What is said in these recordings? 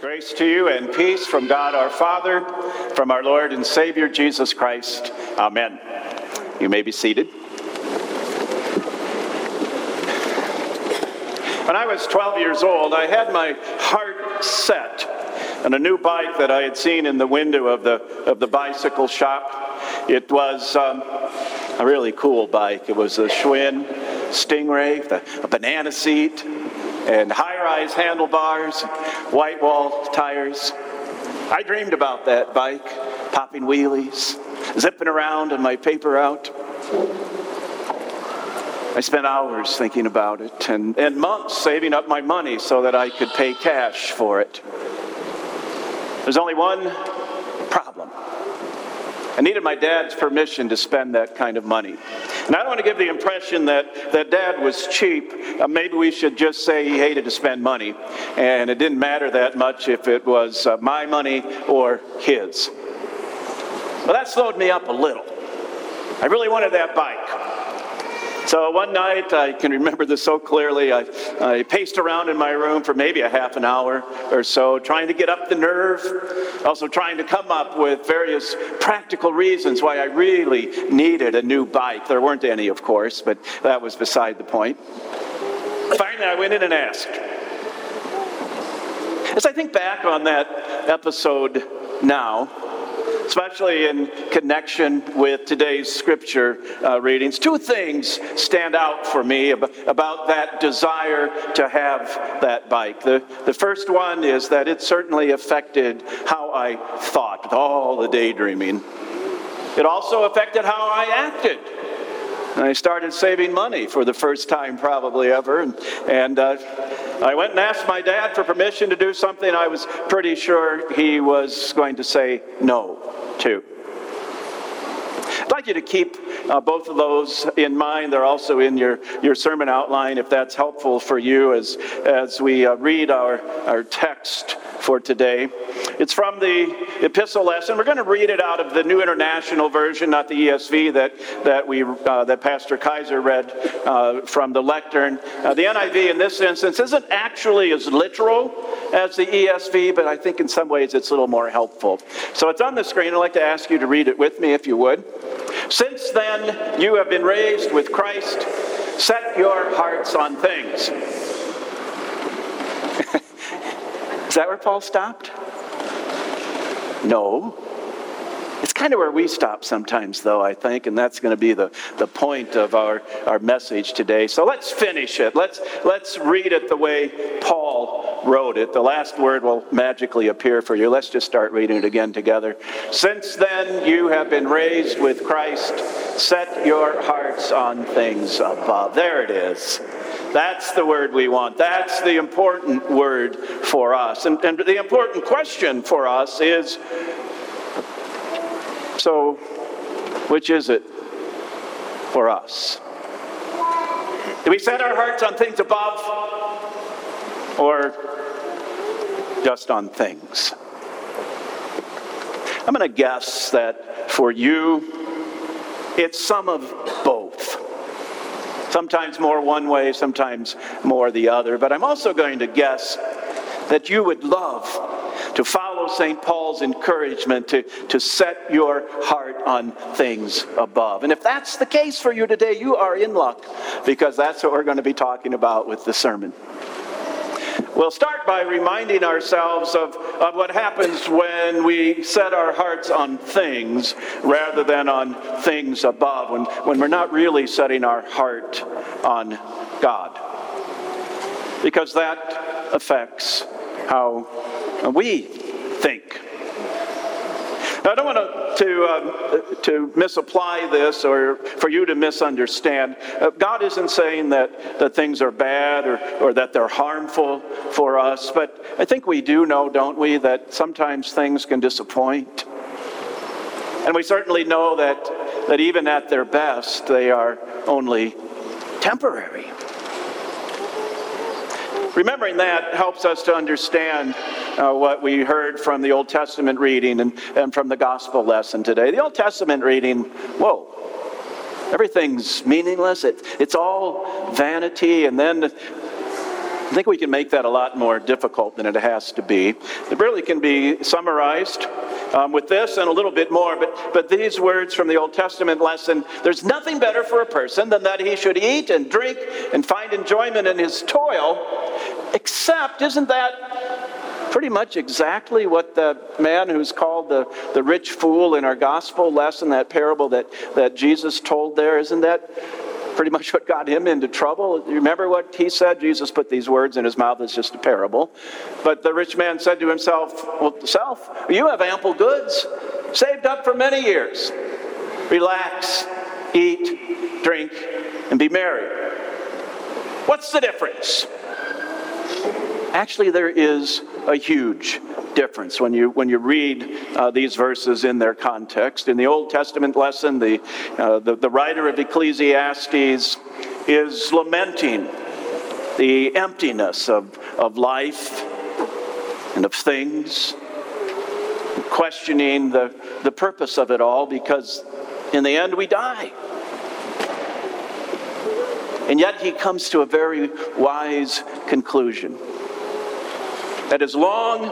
Grace to you and peace from God our Father, from our Lord and Savior Jesus Christ. Amen. You may be seated. When I was 12 years old, I had my heart set on a new bike that I had seen in the window of the, of the bicycle shop. It was um, a really cool bike. It was a Schwinn Stingray, a banana seat, and high rise handlebars, white wall tires. I dreamed about that bike, popping wheelies, zipping around on my paper route. I spent hours thinking about it and, and months saving up my money so that I could pay cash for it. There's only one problem. I needed my dad's permission to spend that kind of money. And I don't want to give the impression that, that dad was cheap. Uh, maybe we should just say he hated to spend money. And it didn't matter that much if it was uh, my money or his. Well, that slowed me up a little. I really wanted that bike. So one night, I can remember this so clearly, I, I paced around in my room for maybe a half an hour or so, trying to get up the nerve, also trying to come up with various practical reasons why I really needed a new bike. There weren't any, of course, but that was beside the point. Finally, I went in and asked. As I think back on that episode now, especially in connection with today's scripture uh, readings. Two things stand out for me about that desire to have that bike. The, the first one is that it certainly affected how I thought, all the daydreaming. It also affected how I acted. And I started saving money for the first time, probably ever. And, and uh, I went and asked my dad for permission to do something I was pretty sure he was going to say no to. I'd like you to keep uh, both of those in mind. They're also in your, your sermon outline if that's helpful for you as, as we uh, read our, our text for today. It's from the epistle lesson. We're going to read it out of the New International Version, not the ESV that, that, we, uh, that Pastor Kaiser read uh, from the lectern. Uh, the NIV in this instance isn't actually as literal as the ESV, but I think in some ways it's a little more helpful. So it's on the screen. I'd like to ask you to read it with me if you would. Since then, you have been raised with Christ. Set your hearts on things. Is that where Paul stopped? No. It's kind of where we stop sometimes, though, I think, and that's going to be the, the point of our, our message today. So let's finish it. Let's, let's read it the way Paul wrote it. The last word will magically appear for you. Let's just start reading it again together. Since then you have been raised with Christ, set your hearts on things above. There it is. That's the word we want. That's the important word for us. And, and the important question for us is so, which is it for us? Do we set our hearts on things above or just on things? I'm going to guess that for you, it's some of both. Sometimes more one way, sometimes more the other. But I'm also going to guess that you would love to follow St. Paul's encouragement to, to set your heart on things above. And if that's the case for you today, you are in luck because that's what we're going to be talking about with the sermon. We'll start by reminding ourselves of, of what happens when we set our hearts on things rather than on things above, when, when we're not really setting our heart on God. Because that affects how we think. I don't want to, to, uh, to misapply this or for you to misunderstand. Uh, God isn't saying that, that things are bad or, or that they're harmful for us, but I think we do know, don't we, that sometimes things can disappoint. And we certainly know that, that even at their best, they are only temporary. Remembering that helps us to understand uh, what we heard from the Old Testament reading and, and from the gospel lesson today. The Old Testament reading, whoa, everything's meaningless. It, it's all vanity. And then I think we can make that a lot more difficult than it has to be. It really can be summarized um, with this and a little bit more, but, but these words from the Old Testament lesson there's nothing better for a person than that he should eat and drink and find enjoyment in his toil, except, isn't that pretty much exactly what the man who's called the, the rich fool in our gospel lesson, that parable that, that Jesus told there, isn't that pretty much what got him into trouble. Remember what he said? Jesus put these words in his mouth. It's just a parable. But the rich man said to himself, Well, self, you have ample goods saved up for many years. Relax, eat, drink, and be merry. What's the difference? Actually, there is a huge difference when you, when you read uh, these verses in their context. In the Old Testament lesson, the, uh, the, the writer of Ecclesiastes is lamenting the emptiness of, of life and of things, questioning the, the purpose of it all because in the end we die. And yet he comes to a very wise conclusion that as long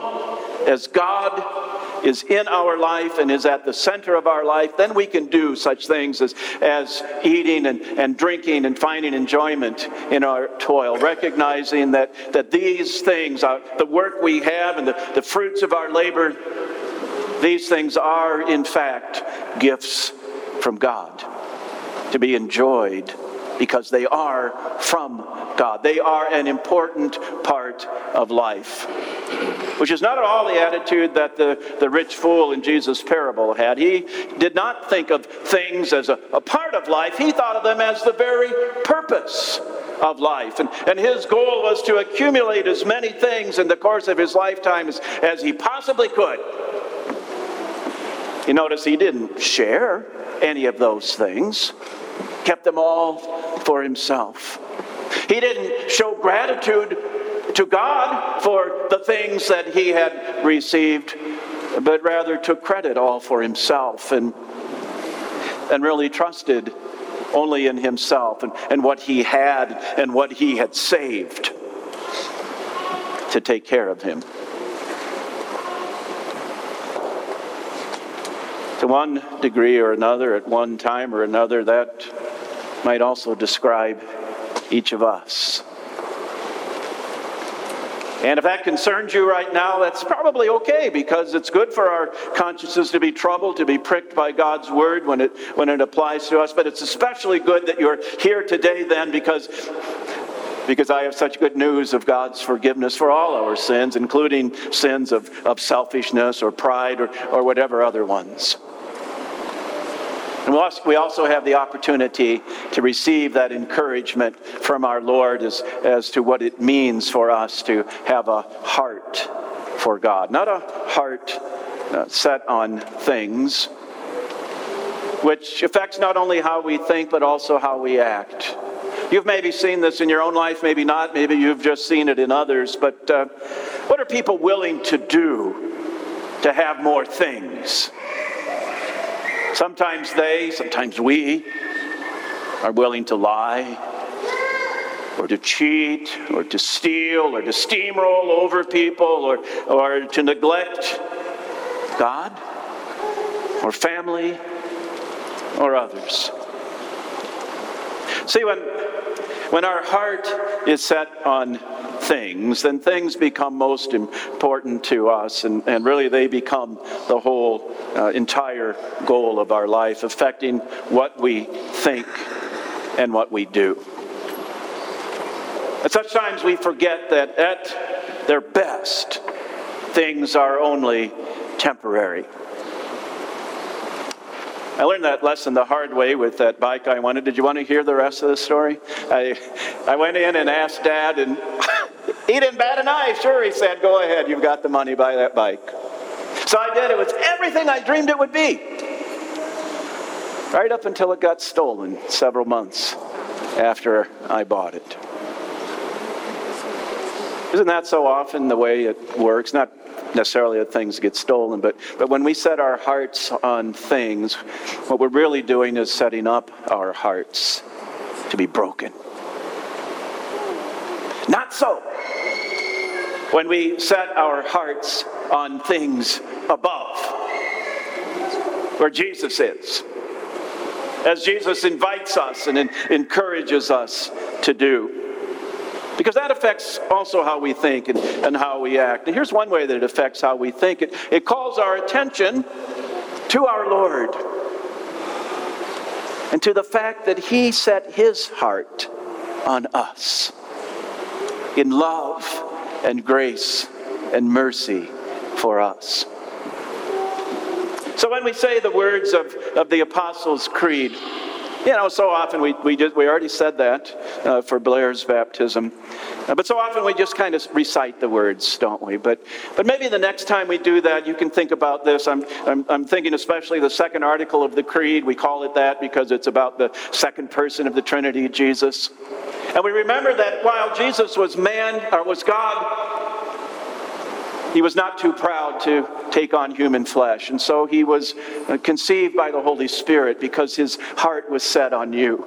as God is in our life and is at the center of our life, then we can do such things as, as eating and, and drinking and finding enjoyment in our toil, recognizing that, that these things, are, the work we have and the, the fruits of our labor, these things are, in fact, gifts from God to be enjoyed because they are from God. They are an important part of life, which is not at all the attitude that the, the rich fool in Jesus' parable had. He did not think of things as a, a part of life, he thought of them as the very purpose of life. And, and his goal was to accumulate as many things in the course of his lifetime as, as he possibly could. You notice he didn't share any of those things, kept them all for himself. He didn't show gratitude to God for the things that he had received, but rather took credit all for himself and, and really trusted only in himself and, and what he had and what he had saved to take care of him. To one degree or another, at one time or another, that might also describe each of us. And if that concerns you right now, that's probably okay because it's good for our consciences to be troubled, to be pricked by God's word when it, when it applies to us. But it's especially good that you're here today then because, because I have such good news of God's forgiveness for all our sins, including sins of, of selfishness or pride or, or whatever other ones. And we also have the opportunity to receive that encouragement from our Lord as, as to what it means for us to have a heart for God, not a heart uh, set on things, which affects not only how we think, but also how we act. You've maybe seen this in your own life, maybe not, maybe you've just seen it in others, but uh, what are people willing to do to have more things? Sometimes they, sometimes we, are willing to lie or to cheat or to steal or to steamroll over people or, or to neglect God or family or others. See, when, when our heart is set on things, then things become most important to us, and, and really they become the whole uh, entire goal of our life, affecting what we think and what we do. At such times, we forget that at their best, things are only temporary. I learned that lesson the hard way with that bike I wanted. Did you want to hear the rest of the story? I, I went in and asked Dad, and he didn't bat an eye. Sure, he said, Go ahead, you've got the money, buy that bike. So I did. It was everything I dreamed it would be. Right up until it got stolen several months after I bought it. Isn't that so often the way it works? Not necessarily that things get stolen, but, but when we set our hearts on things, what we're really doing is setting up our hearts to be broken Not so. When we set our hearts on things above, where Jesus is, as Jesus invites us and encourages us to do. Because that affects also how we think and, and how we act. And here's one way that it affects how we think it, it calls our attention to our Lord and to the fact that He set His heart on us in love and grace and mercy for us. So when we say the words of, of the Apostles' Creed, you know, so often we, we, just, we already said that uh, for Blair's baptism. Uh, but so often we just kind of recite the words, don't we? But, but maybe the next time we do that, you can think about this. I'm, I'm, I'm thinking especially the second article of the Creed. We call it that because it's about the second person of the Trinity, Jesus. And we remember that while Jesus was man, or was God, he was not too proud to take on human flesh. And so he was uh, conceived by the Holy Spirit because his heart was set on you.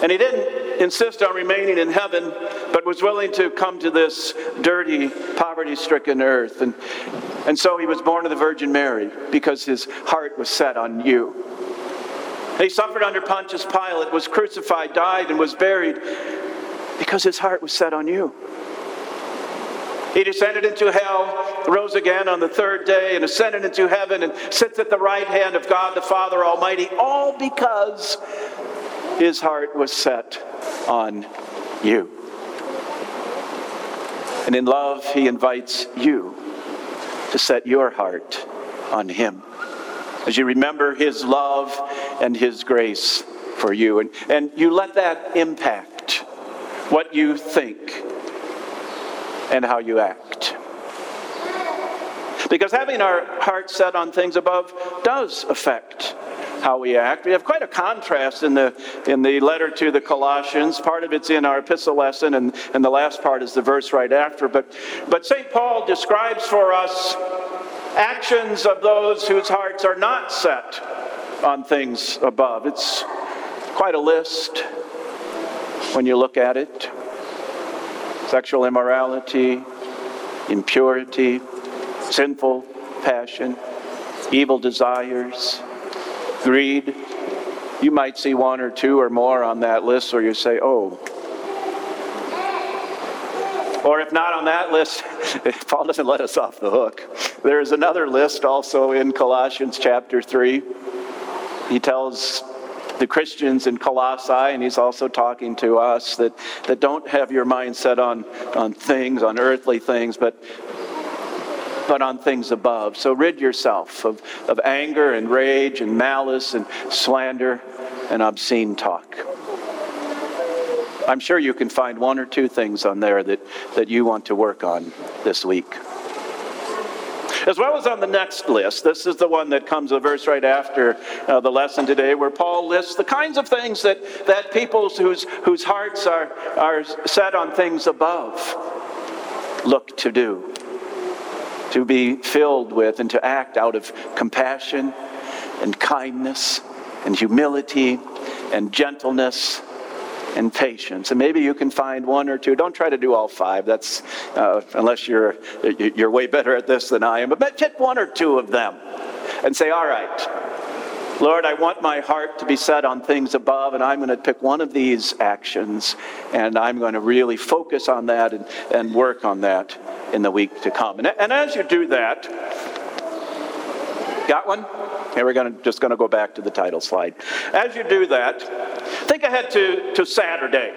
And he didn't insist on remaining in heaven, but was willing to come to this dirty, poverty stricken earth. And, and so he was born of the Virgin Mary because his heart was set on you. He suffered under Pontius Pilate, was crucified, died, and was buried because his heart was set on you. He descended into hell, rose again on the third day, and ascended into heaven and sits at the right hand of God the Father Almighty, all because his heart was set on you. And in love, he invites you to set your heart on him as you remember his love and his grace for you. And, and you let that impact what you think and how you act. Because having our heart set on things above does affect how we act. We have quite a contrast in the, in the letter to the Colossians. Part of it's in our epistle lesson, and, and the last part is the verse right after. But, but St. Paul describes for us actions of those whose hearts are not set on things above. It's quite a list when you look at it sexual immorality, impurity, sinful passion, evil desires, greed. You might see one or two or more on that list, or you say, oh. Or if not on that list, Paul doesn't let us off the hook. There is another list also in Colossians chapter 3. He tells the Christians in Colossae, and he's also talking to us that, that don't have your mind set on, on things, on earthly things, but but on things above. So rid yourself of, of anger and rage and malice and slander and obscene talk. I'm sure you can find one or two things on there that, that you want to work on this week. As well as on the next list, this is the one that comes a verse right after uh, the lesson today, where Paul lists the kinds of things that, that people whose, whose hearts are, are set on things above look to do, to be filled with and to act out of compassion and kindness and humility and gentleness and patience. And maybe you can find one or two. Don't try to do all five. That's uh, unless you're you're way better at this than I am. But pick one or two of them, and say, "All right, Lord, I want my heart to be set on things above, and I'm going to pick one of these actions, and I'm going to really focus on that and, and work on that in the week to come." And, and as you do that, got one? Okay, we're gonna, just going to go back to the title slide. As you do that, think ahead to, to Saturday.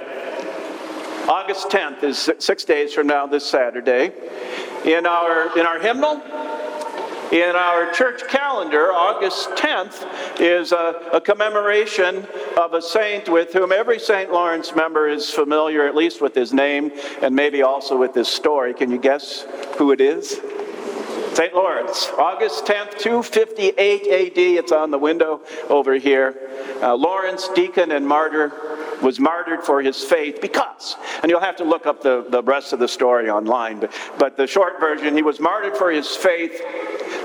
August 10th is six days from now, this Saturday. In our, in our hymnal, in our church calendar, August 10th is a, a, commemoration of a saint with whom every St. Lawrence member is familiar, at least with his name and maybe also with his story. Can you guess who it is? St. Lawrence, August 10th, 258 AD. It's on the window over here. Uh, Lawrence, deacon and martyr, was martyred for his faith because, and you'll have to look up the, the rest of the story online, but, but the short version, he was martyred for his faith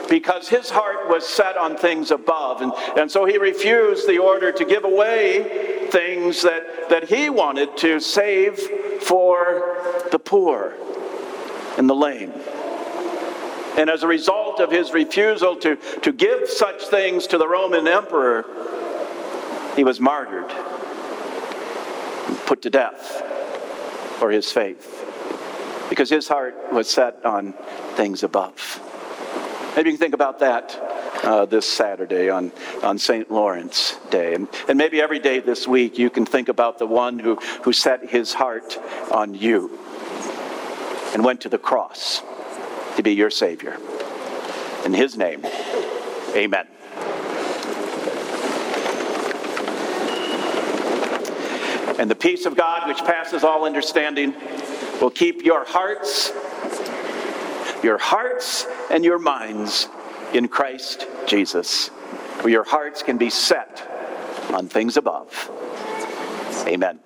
because his heart was set on things above. And, and so he refused the order to give away things that, that he wanted to save for the poor and the lame. And as a result of his refusal to, to give such things to the Roman emperor, he was martyred, put to death for his faith, because his heart was set on things above. Maybe you can think about that uh, this Saturday on, on St. Lawrence Day. And, and maybe every day this week you can think about the one who, who set his heart on you and went to the cross to be your Savior. In his name, amen. And the peace of God, which passes all understanding, will keep your hearts, your hearts and your minds in Christ Jesus, where your hearts can be set on things above. Amen.